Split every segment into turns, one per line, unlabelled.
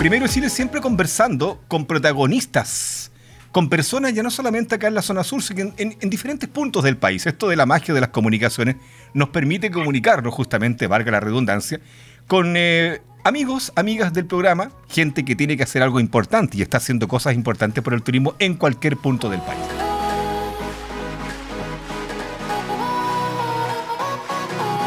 Primero Chile siempre conversando con protagonistas, con personas ya no solamente acá en la zona sur, sino en, diferentes puntos del país. Esto de la magia de las comunicaciones nos permite comunicarnos justamente, valga la redundancia, con eh, amigos, amigas del programa, gente que tiene que hacer algo importante y está haciendo cosas importantes por el turismo en cualquier punto del país.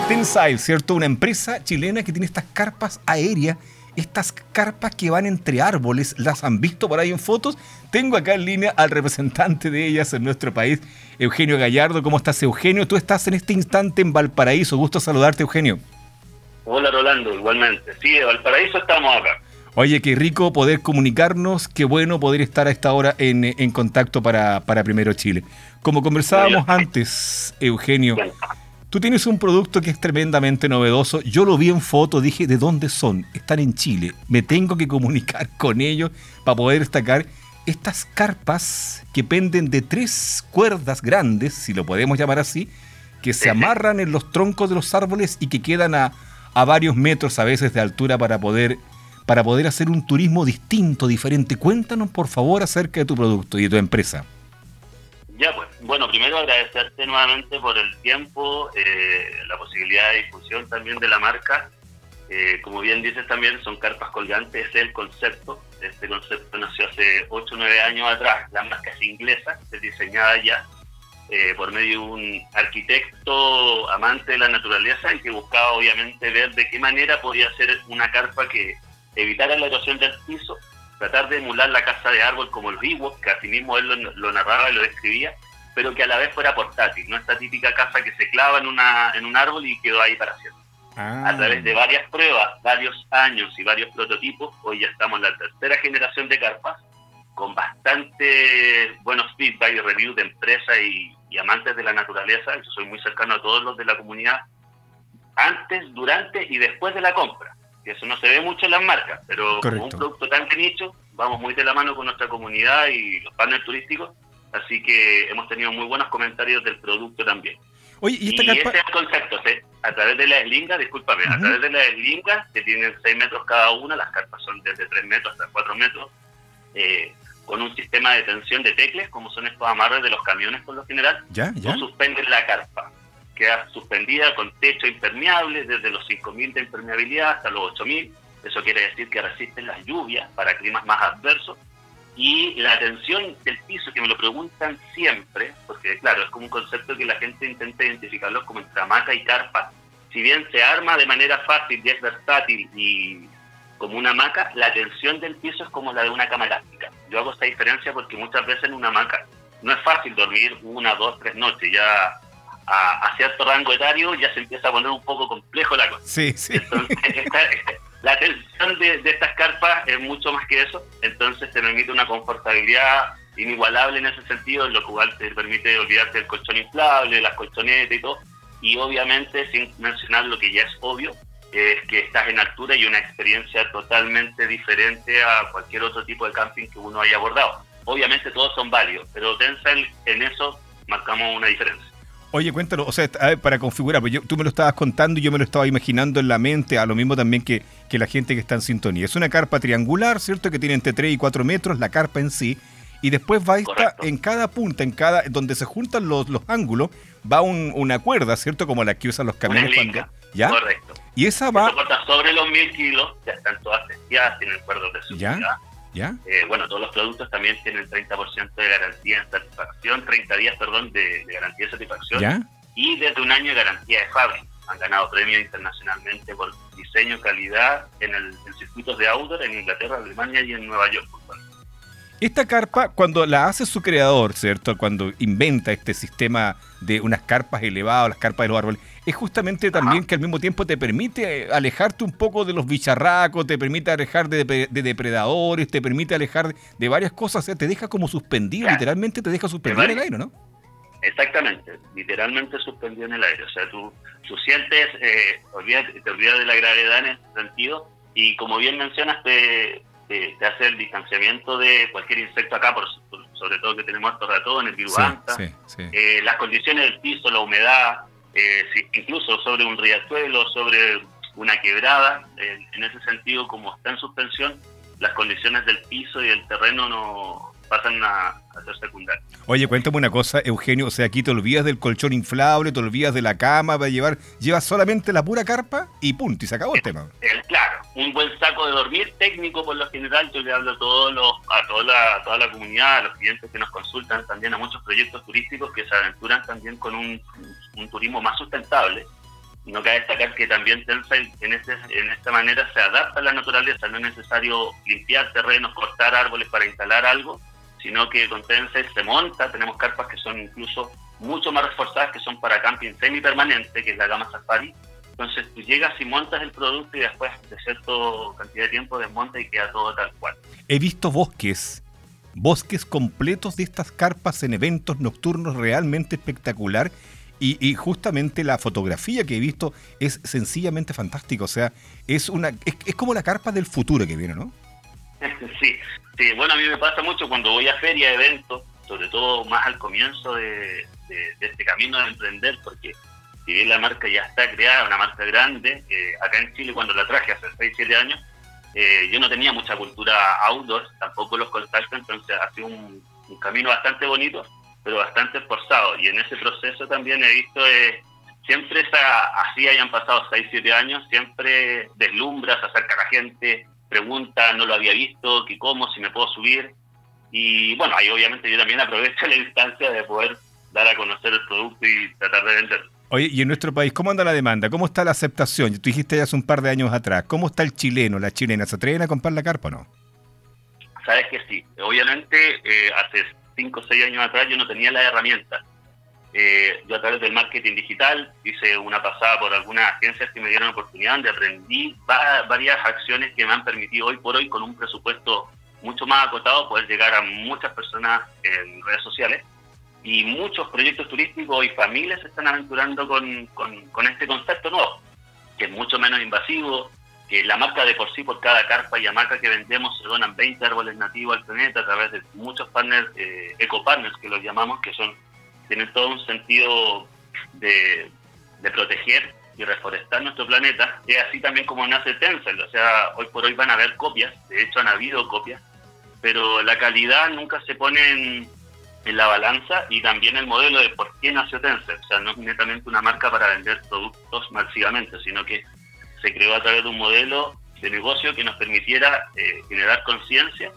Tensile, ¿cierto? Una empresa chilena que tiene estas carpas aéreas estas carpas que van entre árboles, ¿las han visto por ahí en fotos? Tengo acá en línea al representante de ellas en nuestro país, Eugenio Gallardo. ¿Cómo estás, Eugenio? Tú estás en este instante en Valparaíso. Gusto saludarte, Eugenio.
Hola, Rolando, igualmente. Sí, de Valparaíso estamos acá.
Oye, qué rico poder comunicarnos, qué bueno poder estar a esta hora en, contacto para, para Primero Chile. Como conversábamos antes, Eugenio, Tú tienes un producto que es tremendamente novedoso. Yo lo vi en foto, dije, ¿de dónde son? Están en Chile. Me tengo que comunicar con ellos para poder destacar estas carpas que penden de tres cuerdas grandes, si lo podemos llamar así, que se amarran en los troncos de los árboles y que quedan a, a varios metros a veces de altura para poder, para poder hacer un turismo distinto, diferente. Cuéntanos, por favor, acerca de tu producto y de tu empresa.
Ya, pues, bueno, primero agradecerte nuevamente por el tiempo, eh, la posibilidad de difusión también de la marca. Eh, como bien dices también, son carpas colgantes, es el concepto. Este concepto nació hace 8 o 9 años atrás. La marca es inglesa, es diseñada ya eh, por medio de un arquitecto amante de la naturaleza y que buscaba obviamente ver de qué manera podía ser una carpa que evitara la erosión del piso tratar de emular la casa de árbol como los Ewoks, que así mismo él lo, narraba y lo describía, pero que a la vez fuera portátil, no esta típica casa que se clava en, una, en un árbol y quedó ahí para siempre. Ah. A través de varias pruebas, varios años y varios prototipos, hoy ya estamos en la tercera generación de carpas, con bastante buenos feedback y reviews de empresas y, y amantes de la naturaleza. Yo soy muy cercano a todos los de la comunidad, antes, durante y después de la compra que eso no se ve mucho en las marcas, pero como un producto tan de nicho, vamos muy de la mano con nuestra comunidad y los partners turísticos, así que hemos tenido muy buenos comentarios del producto también.
Oye, y, esta
ese es el concepto, a través de las eslingas, discúlpame, a través de las eslingas, que tienen 6 metros cada una, las carpas son desde 3 metros hasta 4 metros, eh, con un sistema de tensión de tecles, como son estos amarres de los camiones por lo general,
¿Ya, ya?
suspenden la carpa queda suspendida con techo impermeable desde los 5.000 de impermeabilidad hasta los 8.000. Eso quiere decir que resisten las lluvias para climas más adversos. Y la tensión del piso, que me lo preguntan siempre, porque claro, es como un concepto que la gente intenta identificarlo como entre hamaca y carpa. Si bien se arma de manera fácil y es versátil y como una hamaca, la tensión del piso es como la de una cama elástica. Yo hago esta diferencia porque muchas veces en una hamaca no es fácil dormir una, dos, tres noches. Ya a, cierto rango etario ya se empieza a poner un poco complejo la cosa.
Sí, sí.
Entonces, la tensión de, estas carpas es mucho más que eso, entonces te permite una confortabilidad inigualable en ese sentido, lo cual te permite olvidarte del colchón inflable, las colchonetas y todo, y obviamente sin mencionar lo que ya es obvio, es que estás en altura y una experiencia totalmente diferente a cualquier otro tipo de camping que uno haya abordado. Obviamente todos son válidos, pero Tensile en eso marcamos una diferencia.
Oye, cuéntalo, o sea, para configurar, pues tú me lo estabas contando y yo me lo estaba imaginando en la mente, a lo mismo también que, que la gente que está en sintonía. Es una carpa triangular, ¿cierto? Que tiene entre 3 y 4 metros, la carpa en sí, y después va esta, en cada punta, en cada, donde se juntan los, los ángulos, va una cuerda, ¿cierto? Como la que usan los camiones cuando.
¿Ya? Correcto.
Y esa va.
sobre los mil kilos, ya están todas testeadas, tienen cuerdas de seguridad.
¿Ya? ¿Ya?
Eh, bueno, todos los productos también tienen 30% de garantía en satisfacción, 30 días, perdón, de, garantía de satisfacción.
¿Ya?
Y desde un año de garantía de fábrica. Han ganado premios internacionalmente por diseño, calidad en el circuitos de outdoor en Inglaterra, Alemania y en Nueva York.
Esta carpa, cuando la hace su creador, ¿cierto? Cuando inventa este sistema de unas carpas elevadas, las carpas de los árboles, es justamente también que al mismo tiempo te permite alejarte un poco de los bicharracos, te permite alejar de, depredadores, te permite alejar de varias cosas, te deja como suspendido, literalmente te deja suspendido en el aire, ¿no?
Exactamente, literalmente suspendido en el aire. O sea, tú, tú sientes, eh, te olvidas de la gravedad en ese sentido y como bien mencionas, te, te, hace el distanciamiento de cualquier insecto acá, por, sobre todo que tenemos estos ratones, el sí, eh, las condiciones del piso, la humedad, eh, incluso sobre un riachuelo, sobre una quebrada, en ese sentido, como está en suspensión, las condiciones del piso y del terreno no pasan a, ser secundarias.
Oye, cuéntame una cosa, Eugenio, o sea, aquí te olvidas del colchón inflable, te olvidas de la cama para llevar, llevas solamente la pura carpa y punto, y se acabó el tema.
claro, un buen saco de dormir técnico por lo general, yo le hablo a todos los, a toda la, toda la comunidad, a los clientes que nos consultan también, a muchos proyectos turísticos que se aventuran también con un, un turismo más sustentable no cabe destacar que también Tensai en, este, en esta manera se adapta a la naturaleza, no es necesario limpiar terrenos, cortar árboles para instalar algo, sino que con Tensai se monta, tenemos carpas que son incluso mucho más reforzadas, que son para camping semi-permanente, que es la gama Safari. Entonces tú llegas y montas el producto y después de cierta cantidad de tiempo desmonta y queda todo tal cual.
He visto bosques, bosques completos de estas carpas en eventos nocturnos realmente espectacular y, justamente la fotografía que he visto es sencillamente fantástica. O sea, es una es, como la carpa del futuro que viene, ¿no?
Sí, sí. Bueno, a mí me pasa mucho cuando voy a feria, eventos, sobre todo más al comienzo de, este camino de emprender, porque si bien la marca ya está creada, una marca grande, acá en Chile cuando la traje hace 6, 7 años, eh, yo no tenía mucha cultura outdoor, tampoco los contactos, entonces ha sido un camino bastante bonito pero bastante esforzado. Y en ese proceso también he visto, eh, siempre esa, así hayan pasado 6, 7 años, siempre deslumbras, acerca a la gente, pregunta, no lo había visto, que cómo, si me puedo subir. Y bueno, ahí obviamente yo también aprovecho la instancia de poder dar a conocer el producto y tratar de venderlo.
Oye, y en nuestro país, ¿cómo anda la demanda? ¿Cómo está la aceptación? Tú dijiste ya hace un par de años atrás. ¿Cómo está el chileno, la chilena? ¿Se atreven a comprar la carpa o no?
Sabes que sí. Obviamente, eh, hace cinco o seis años atrás yo no tenía las herramientas. Eh, yo a través del marketing digital hice una pasada por algunas agencias que me dieron oportunidad de aprendí varias acciones que me han permitido hoy por hoy con un presupuesto mucho más acotado poder llegar a muchas personas en redes sociales y muchos proyectos turísticos y familias se están aventurando con, con, este concepto nuevo, que es mucho menos invasivo, la marca de por sí, por cada carpa y hamaca que vendemos, se donan 20 árboles nativos al planeta a través de muchos partners, eh, ecopartners que los llamamos, que son tienen todo un sentido de, proteger y reforestar nuestro planeta. Es así también como nace Tencel, o sea, hoy por hoy van a haber copias, de hecho han habido copias, pero la calidad nunca se pone en, en la balanza y también el modelo de por qué nació Tencel. O sea, no es netamente una marca para vender productos masivamente, sino que se creó a través de un modelo de negocio que nos permitiera eh, generar conciencia,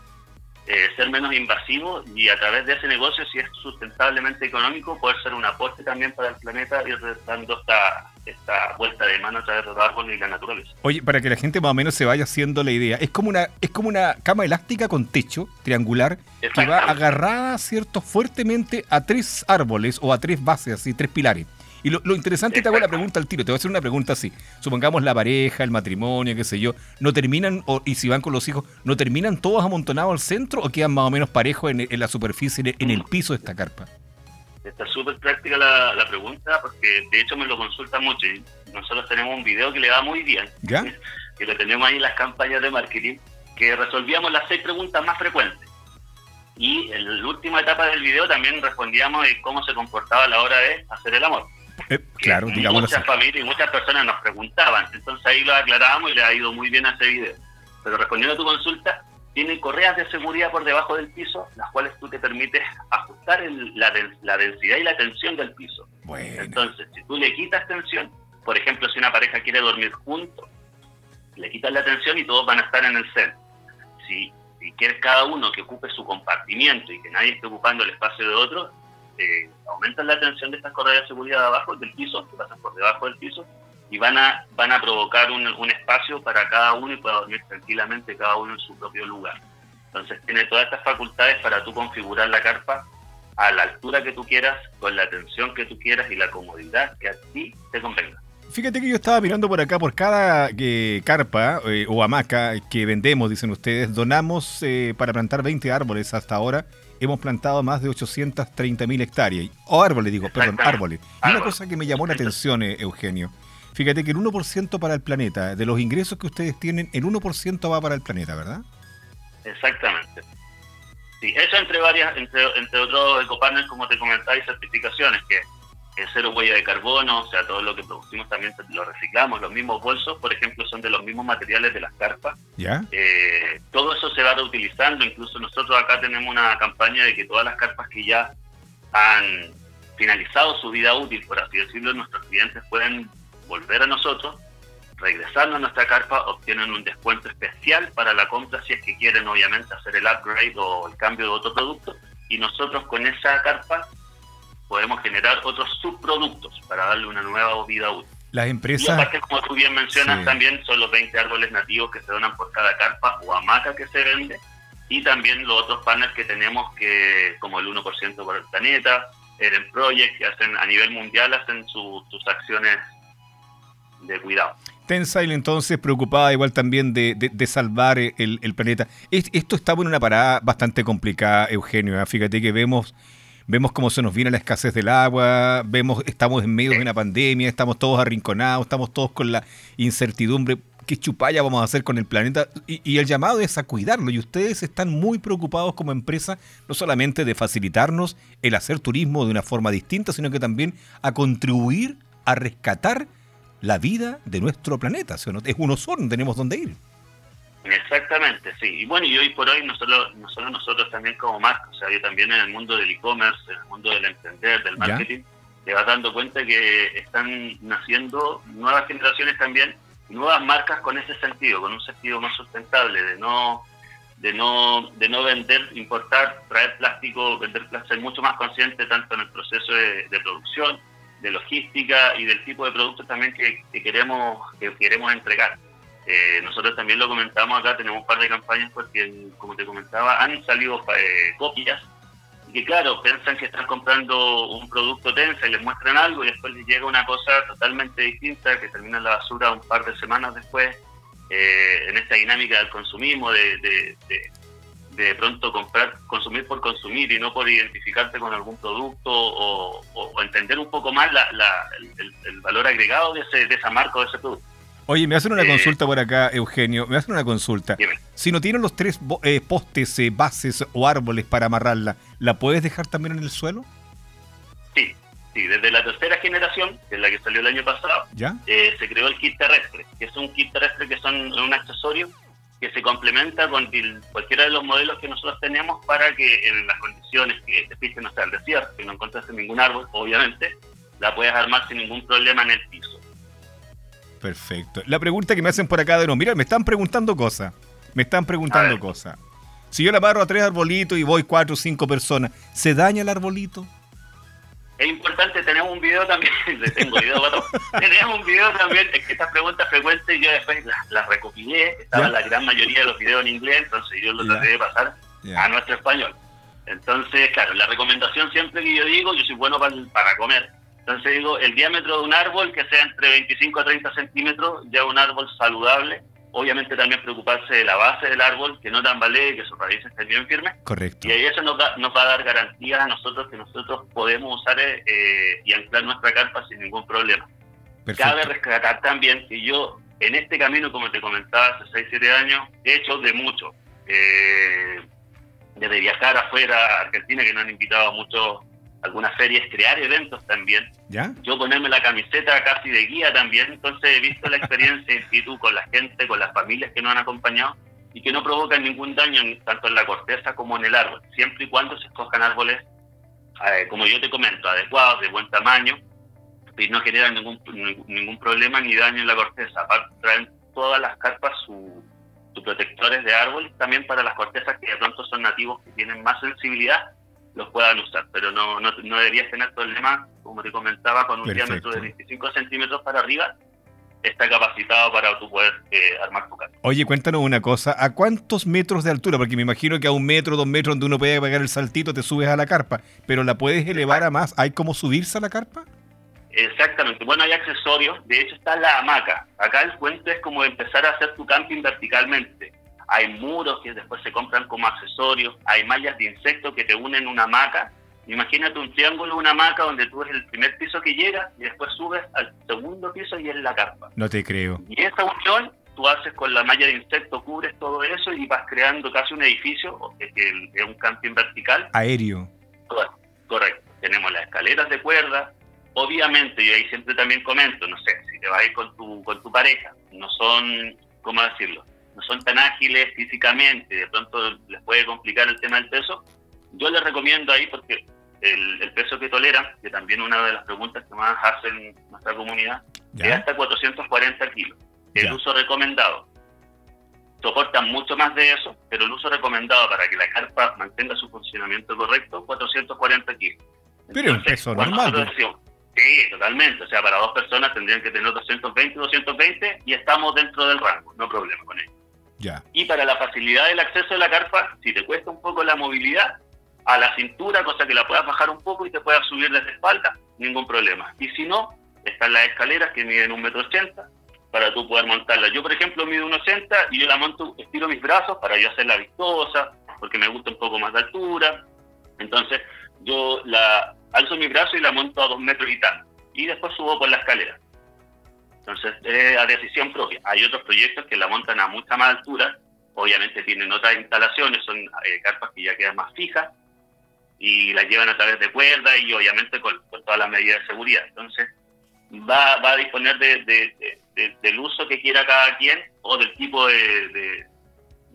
eh, ser menos invasivo y a través de ese negocio, si es sustentablemente económico, poder ser un aporte también para el planeta y dando esta, esta vuelta de mano a través de los árboles y la naturaleza.
Oye, para que la gente más o menos se vaya haciendo la idea, es como una, es como una cama elástica con techo triangular que va agarrada, ¿cierto?, fuertemente a tres árboles o a tres bases, así, tres pilares. Y lo, interesante, te hago la pregunta al tiro, te voy a hacer una pregunta así. Supongamos la pareja, el matrimonio, qué sé yo, ¿no terminan, o, y si van con los hijos, ¿no terminan todos amontonados al centro o quedan más o menos parejos en, la superficie, en el piso de esta carpa?
Está súper práctica la, pregunta porque de hecho me lo consultan mucho y nosotros tenemos un video que le va muy bien,
¿Ya?
que lo tenemos ahí en las campañas de marketing, que resolvíamos las seis preguntas más frecuentes. Y en la última etapa del video también respondíamos de cómo se comportaba a la hora de hacer el amor.
Eh, claro, digamos.
Muchas familias y muchas personas nos preguntaban, entonces ahí lo aclarábamos y le ha ido muy bien a ese video. Pero respondiendo a tu consulta, tiene correas de seguridad por debajo del piso, las cuales tú te permites ajustar la, la, densidad y la tensión del piso. Entonces, si tú le quitas tensión, por ejemplo, si una pareja quiere dormir juntos, le quitas la tensión y todos van a estar en el centro. Si, si quieres cada uno que ocupe su compartimiento y que nadie esté ocupando el espacio de otro, eh, aumentan la tensión de estas correas de seguridad de abajo del piso, que pasan por debajo del piso, y van a, van a provocar un, espacio para cada uno y pueda dormir tranquilamente cada uno en su propio lugar. Entonces tiene todas estas facultades para tú configurar la carpa a la altura que tú quieras, con la tensión que tú quieras y la comodidad que a ti te convenga.
Fíjate que yo estaba mirando por acá, por cada eh, carpa eh, o hamaca que vendemos, dicen ustedes, donamos eh, para plantar 20 árboles hasta ahora hemos plantado más de 830 mil hectáreas. O árboles, digo, perdón, árboles. Y una cosa que me llamó la atención, eh, Eugenio. Fíjate que el 1% para el planeta, de los ingresos que ustedes tienen, el 1% va para el planeta, ¿verdad?
Exactamente. Sí, eso entre varias, entre, entre otros ecopartners, como te comentáis, certificaciones, que es cero huella de carbono, o sea, todo lo que producimos también lo reciclamos. Los mismos bolsos, por ejemplo, son de los mismos materiales de las carpas.
¿Ya?
Eh, todo eso se va reutilizando, incluso nosotros acá tenemos una campaña de que todas las carpas que ya han finalizado su vida útil, por así decirlo, nuestros clientes pueden volver a nosotros, regresando a nuestra carpa, obtienen un descuento especial para la compra si es que quieren obviamente hacer el upgrade o el cambio de otro producto. Y nosotros con esa carpa podemos generar otros subproductos para darle una nueva vida útil.
Las empresas... Y
aparte, como tú bien mencionas, también son los 20 árboles nativos que se donan por cada carpa o hamaca que se vende. Y también los otros partners que tenemos que como el 1% por el planeta, Eren Project, que hacen a nivel mundial hacen sus acciones de cuidado.
Tensail entonces preocupada igual también de, salvar el, planeta. esto está en una parada bastante complicada, Eugenio. ¿eh? Fíjate que vemos, vemos cómo se nos viene la escasez del agua, vemos, estamos en medio de una pandemia, estamos todos arrinconados, estamos todos con la incertidumbre. ¿Qué chupalla vamos a hacer con el planeta? Y, y el llamado es a cuidarlo. Y ustedes están muy preocupados como empresa, no solamente de facilitarnos el hacer turismo de una forma distinta, sino que también a contribuir a rescatar la vida de nuestro planeta. Es uno solo, tenemos dónde ir.
Exactamente, sí. Y bueno, y hoy por hoy, no solo, nosotros también como marca, o sea, yo también en el mundo del e-commerce, en el mundo del emprender, del marketing, te vas dando cuenta que están naciendo nuevas generaciones también, nuevas marcas con ese sentido, con un sentido más sustentable, de no de no de no vender, importar, traer plástico, vender plástico, ser mucho más consciente tanto en el proceso de producción, de logística y del tipo de productos también que, queremos que queremos entregar. Eh, nosotros también lo comentamos acá, tenemos un par de campañas porque, como te comentaba, han salido eh, copias y que, claro, piensan que están comprando un producto tensa y les muestran algo y después les llega una cosa totalmente distinta que termina en la basura un par de semanas después. Eh, en esta dinámica del consumismo, de, de pronto comprar, consumir por consumir y no por identificarte con algún producto o, entender un poco más la, el, valor agregado de, ese, de esa marca o de ese producto.
Oye, me hacen una eh, consulta por acá, Eugenio. Me hacen una consulta. Si no tienen los tres eh, postes, eh, bases o árboles para amarrarla, ¿la puedes dejar también en el suelo?
Sí, sí. Desde la tercera generación, que es la que salió el año pasado,
¿Ya?
se creó el kit terrestre, que es un kit terrestre que son un accesorio que se complementa con cualquiera de los modelos que nosotros tenemos para que en las condiciones que te pisen, no sea, el desierto, que no encontraste ningún árbol, obviamente, la puedes armar sin ningún problema en el piso.
Perfecto. La pregunta que me hacen por acá de no, mira, me están preguntando cosas. Me están preguntando cosas. Si yo la amarro a tres arbolitos y voy cuatro o cinco personas, ¿se daña el arbolito?
Es importante, tenemos un video también, tengo video tenemos un video también, es que estas preguntas frecuentes yo después las, recopilé, estaban la gran mayoría de los videos en inglés, entonces yo los traté de pasar a nuestro español. Entonces, claro, la recomendación siempre que yo digo, yo soy bueno para, para comer. Entonces digo, el diámetro de un árbol que sea entre 25 a 30 centímetros, ya un árbol saludable, obviamente también preocuparse de la base del árbol, que no tambalee, que sus raíces estén bien firmes.
Correcto.
Y ahí eso nos, nos va a dar garantías a nosotros que nosotros podemos usar eh, y anclar nuestra carpa sin ningún problema. Cabe rescatar también que yo en este camino, como te comentaba, hace 6, 7 años, he hecho de mucho. Eh, desde viajar afuera a Argentina, que nos han invitado a muchos algunas ferias, crear eventos también.
¿Ya?
Yo ponerme la camiseta casi de guía también, entonces he visto la experiencia in situ con la gente, con las familias que nos han acompañado y que no provocan ningún daño tanto en la corteza como en el árbol, siempre y cuando se escojan árboles, eh, como yo te comento, adecuados, de buen tamaño, y no generan ningún, ningún problema ni daño en la corteza. Aparte, traen todas las carpas sus protectores de árbol, también para las cortezas que de pronto son nativos que tienen más sensibilidad los puedan usar, pero no, no, no deberías tener problema, como te comentaba, con un diámetro de 25 centímetros para arriba, está capacitado para tu poder eh, armar tu casa.
Oye, cuéntanos una cosa, ¿a cuántos metros de altura? Porque me imagino que a un metro, dos metros donde uno puede pegar el saltito te subes a la carpa, pero ¿la puedes elevar a más? ¿Hay cómo subirse a la carpa?
Exactamente, bueno, hay accesorios, de hecho está la hamaca. Acá el cuento es como empezar a hacer tu camping verticalmente hay muros que después se compran como accesorios, hay mallas de insectos que te unen una hamaca. Imagínate un triángulo, una hamaca donde tú ves el primer piso que llega y después subes al segundo piso y es la carpa.
No te creo.
Y esa unión tú haces con la malla de insectos, cubres todo eso y vas creando casi un edificio, es un camping vertical.
Aéreo.
Correcto. Tenemos las escaleras de cuerda. Obviamente, y ahí siempre también comento, no sé, si te vas a ir con tu, con tu pareja, no son, ¿cómo decirlo? No son tan ágiles físicamente, de pronto les puede complicar el tema del peso, yo les recomiendo ahí porque el, peso que toleran, que también una de las preguntas que más hacen nuestra comunidad, es hasta 440 kilos. El uso recomendado. Soportan mucho más de eso, pero el uso recomendado para que la carpa mantenga su funcionamiento correcto, 440 kilos.
Pero un peso normal.
sí, totalmente. O sea, para dos personas tendrían que tener 220, 220 y estamos dentro del rango, no problema con ello. Y para la facilidad del acceso a la carpa, si te cuesta un poco la movilidad, a la cintura, cosa que la puedas bajar un poco y te puedas subir desde espalda, ningún problema. Y si no, están las escaleras que miden un metro ochenta para tú poder montarla. Yo, por ejemplo, mido un ochenta y yo la monto, estiro mis brazos para yo hacerla vistosa, porque me gusta un poco más de altura. Entonces, yo la alzo mi brazo y la monto a dos metros y tal. Y después subo por la escalera. Entonces, es a decisión propia. Hay otros proyectos que la montan a mucha más altura. Obviamente tienen otras instalaciones, son eh, carpas que ya quedan más fijas y la llevan a través de cuerdas y obviamente con, todas las medidas de seguridad. Entonces, va, va a disponer de, del uso que quiera cada quien o del tipo de,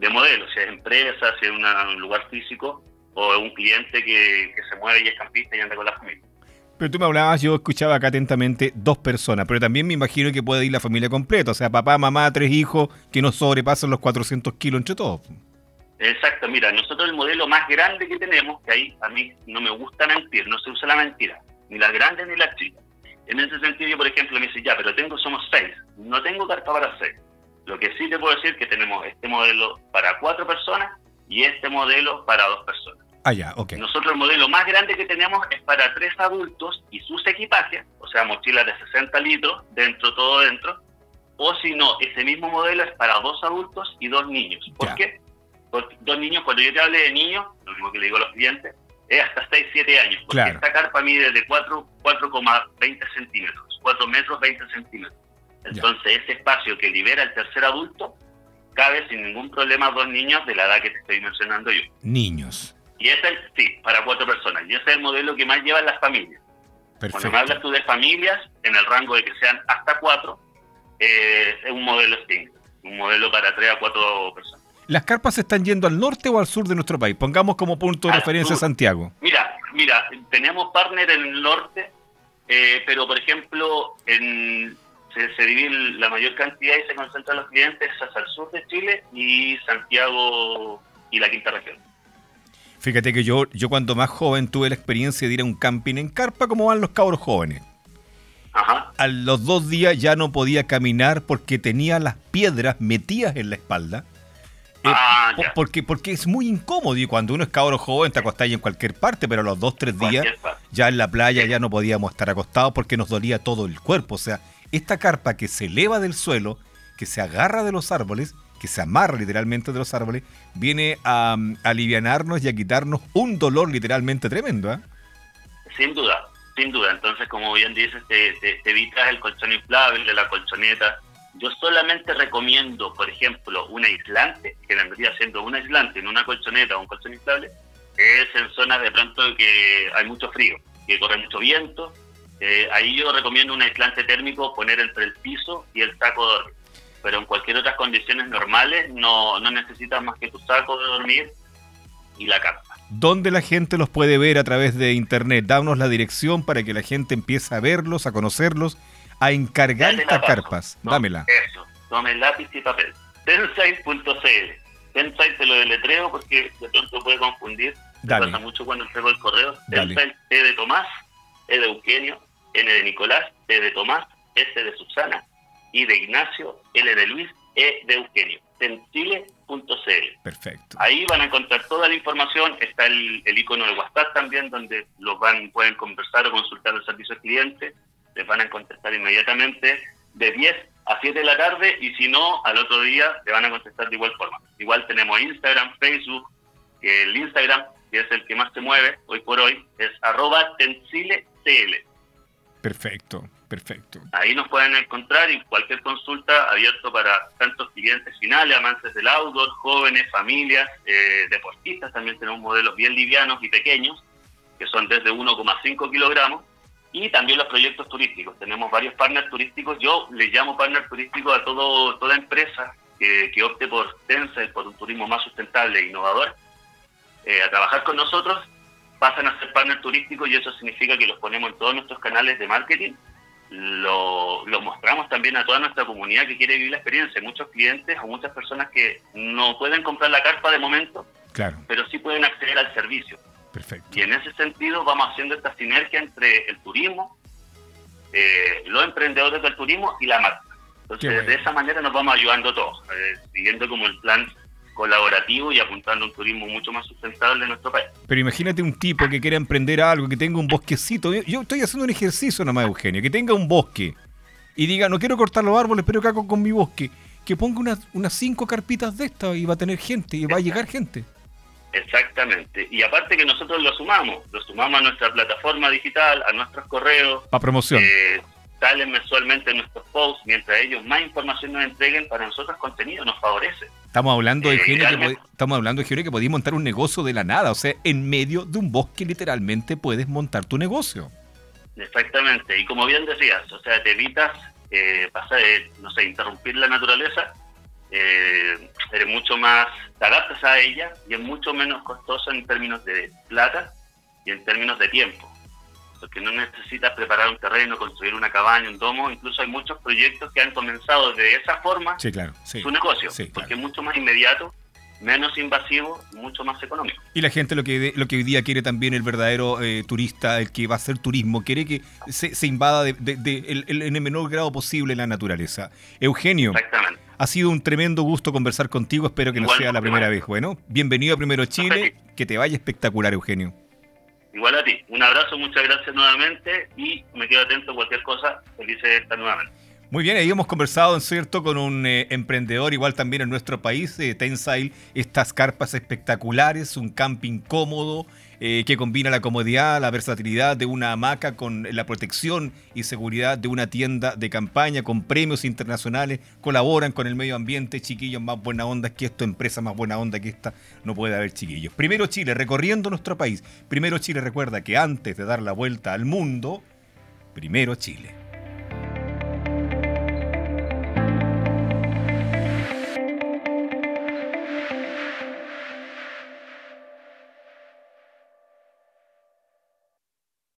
modelo, si es empresa, si es un lugar físico o un cliente que, que se mueve y es campista y anda con la familia.
Pero tú me hablabas, yo escuchaba acá atentamente dos personas, pero también me imagino que puede ir la familia completa, o sea, papá, mamá, tres hijos que no sobrepasan los 400 kilos entre todos.
Exacto, mira, nosotros el modelo más grande que tenemos, que ahí a mí no me gusta mentir, no se usa la mentira, ni las grandes ni las chicas. En ese sentido, por ejemplo, me dice, ya, pero tengo, somos seis, no tengo carta para seis. Lo que sí te puedo decir es que tenemos este modelo para cuatro personas y este modelo para dos personas.
Ah, ya, ok.
Nosotros el modelo más grande que tenemos es para tres adultos y sus equipajes, o sea, mochilas de 60 litros, dentro, todo dentro. O si no, ese mismo modelo es para dos adultos y dos niños. ¿Por qué? dos niños, cuando yo te hable de niños, lo mismo que le digo a los clientes, es hasta 6, 7 años, porque esta carpa mide de 4,20 centímetros, 4 metros 20 centímetros. Entonces, ese espacio que libera el tercer adulto cabe sin ningún problema dos niños de la edad que te estoy mencionando yo.
Niños.
Y ese es, sí, para cuatro personas. Y ese es el modelo que más llevan las familias. Perfecto. Cuando me hablas tú de familias, en el rango de que sean hasta cuatro, eh, es un modelo Sting, un modelo para tres a cuatro personas.
¿Las carpas están yendo al norte o al sur de nuestro país? Pongamos como punto de referencia Santiago.
Mira, mira, tenemos partner en el norte, eh, pero por ejemplo, en, se, divide la mayor cantidad y se concentran los clientes hacia el sur de Chile y Santiago y la quinta región.
Fíjate que yo, yo cuando más joven tuve la experiencia de ir a un camping en carpa como van los cabros jóvenes.
Ajá.
A los dos días ya no podía caminar porque tenía las piedras metidas en la espalda
eh, ah,
porque, porque es muy incómodo y cuando uno es cabro joven te acostáis en cualquier parte, pero a los dos, tres días ya en la playa ya no podíamos estar acostados porque nos dolía todo el cuerpo. O sea, esta carpa que se eleva del suelo, que se agarra de los árboles, que se amarra literalmente de los árboles, viene a, alivianarnos y a quitarnos un dolor literalmente tremendo. ¿eh?
Sin duda, sin duda. Entonces, como bien dices, te, te, te evitas el colchón inflable, la colchoneta yo solamente recomiendo, por ejemplo, un aislante, que vendría siendo un aislante en una colchoneta o un colchón inflable, es en zonas de pronto que hay mucho frío, que corre mucho viento. Eh, ahí yo recomiendo un aislante térmico poner entre el piso y el saco de dormir. Pero en cualquier otras condiciones normales no, no necesitas más que tu saco de dormir y la carpa.
¿Dónde la gente los puede ver a través de internet? Danos la dirección para que la gente empiece a verlos, a conocerlos a encargar estas carpas. Dámela.
Eso, tome lápiz y papel. Tensite.cl. Tensite te lo deletreo porque de pronto puede confundir.
Dale.
pasa mucho cuando entrego el correo. Tensite E de Tomás, E de Eugenio, N de Nicolás, T de Tomás, S de Susana, I de Ignacio, L de Luis, E de Eugenio. Tensile.cl.
Perfecto.
Ahí van a encontrar toda la información. Está el, el icono de WhatsApp también, donde los van pueden conversar o consultar el servicio al cliente les van a contestar inmediatamente de 10 a 7 de la tarde y si no, al otro día te van a contestar de igual forma. Igual tenemos Instagram, Facebook, que el Instagram, que es el que más se mueve hoy por hoy, es arroba tensilecl.
Perfecto, perfecto.
Ahí nos pueden encontrar y cualquier consulta abierto para tantos clientes finales, amantes del outdoor, jóvenes, familias, eh, deportistas, también tenemos modelos bien livianos y pequeños, que son desde 1,5 kilogramos y también los proyectos turísticos. Tenemos varios partners turísticos. Yo les llamo partner turístico a todo, toda empresa que, opte por Tensa, por un turismo más sustentable e innovador, eh, a trabajar con nosotros, pasan a ser partner turístico y eso significa que los ponemos en todos nuestros canales de marketing, lo, lo mostramos también a toda nuestra comunidad que quiere vivir la experiencia. Muchos clientes o muchas personas que no pueden comprar la carpa de momento,
claro.
pero sí pueden acceder al servicio.
Perfecto.
Y en ese sentido vamos haciendo esta sinergia entre el turismo, eh, los emprendedores del turismo y la marca. Entonces, de esa manera nos vamos ayudando todos, eh, siguiendo como el plan colaborativo y apuntando a un turismo mucho más sustentable en nuestro país.
Pero imagínate un tipo que quiera emprender algo, que tenga un bosquecito. Yo estoy haciendo un ejercicio nomás, Eugenio, que tenga un bosque y diga, no quiero cortar los árboles, pero ¿qué hago con mi bosque? Que ponga unas, unas cinco carpitas de estas y va a tener gente, y va a llegar gente.
Exactamente. Y aparte que nosotros lo sumamos, lo sumamos a nuestra plataforma digital, a nuestros correos.
Para promoción.
Eh, salen mensualmente nuestros posts, mientras ellos más información nos entreguen, para nosotros contenido nos favorece.
Estamos hablando de eh, que estamos hablando de que podías montar un negocio de la nada, o sea, en medio de un bosque literalmente puedes montar tu negocio.
Exactamente, y como bien decías, o sea, te evitas eh, pasar, no sé, interrumpir la naturaleza, eh, eres mucho más, te adaptas a ella y es mucho menos costoso en términos de plata y en términos de tiempo porque no necesitas preparar un terreno, construir una cabaña, un domo, incluso hay muchos proyectos que han comenzado de esa forma
sí, claro,
su negocio, porque es mucho más inmediato, menos invasivo, mucho más económico.
Y la gente lo que lo que hoy día quiere también el verdadero eh, turista, el que va a hacer turismo, quiere que se, invada de, en el menor grado posible la naturaleza. Eugenio. Ha sido un tremendo gusto conversar contigo, espero que no sea la primera vez. Bueno, bienvenido a Primero Chile, que te vaya espectacular, Eugenio.
Igual a ti. Un abrazo, muchas gracias nuevamente y me quedo atento a cualquier cosa. Feliz de estar nuevamente.
Muy bien, ahí hemos conversado, en cierto, con un eh, emprendedor, igual también en nuestro país, eh, Tensile, estas carpas espectaculares, un camping cómodo, eh, que combina la comodidad, la versatilidad de una hamaca con la protección y seguridad de una tienda de campaña, con premios internacionales, colaboran con el medio ambiente, chiquillos más buena onda que esto, empresa más buena onda que esta, no puede haber chiquillos. Primero Chile, recorriendo nuestro país. Primero Chile recuerda que antes de dar la vuelta al mundo, primero Chile.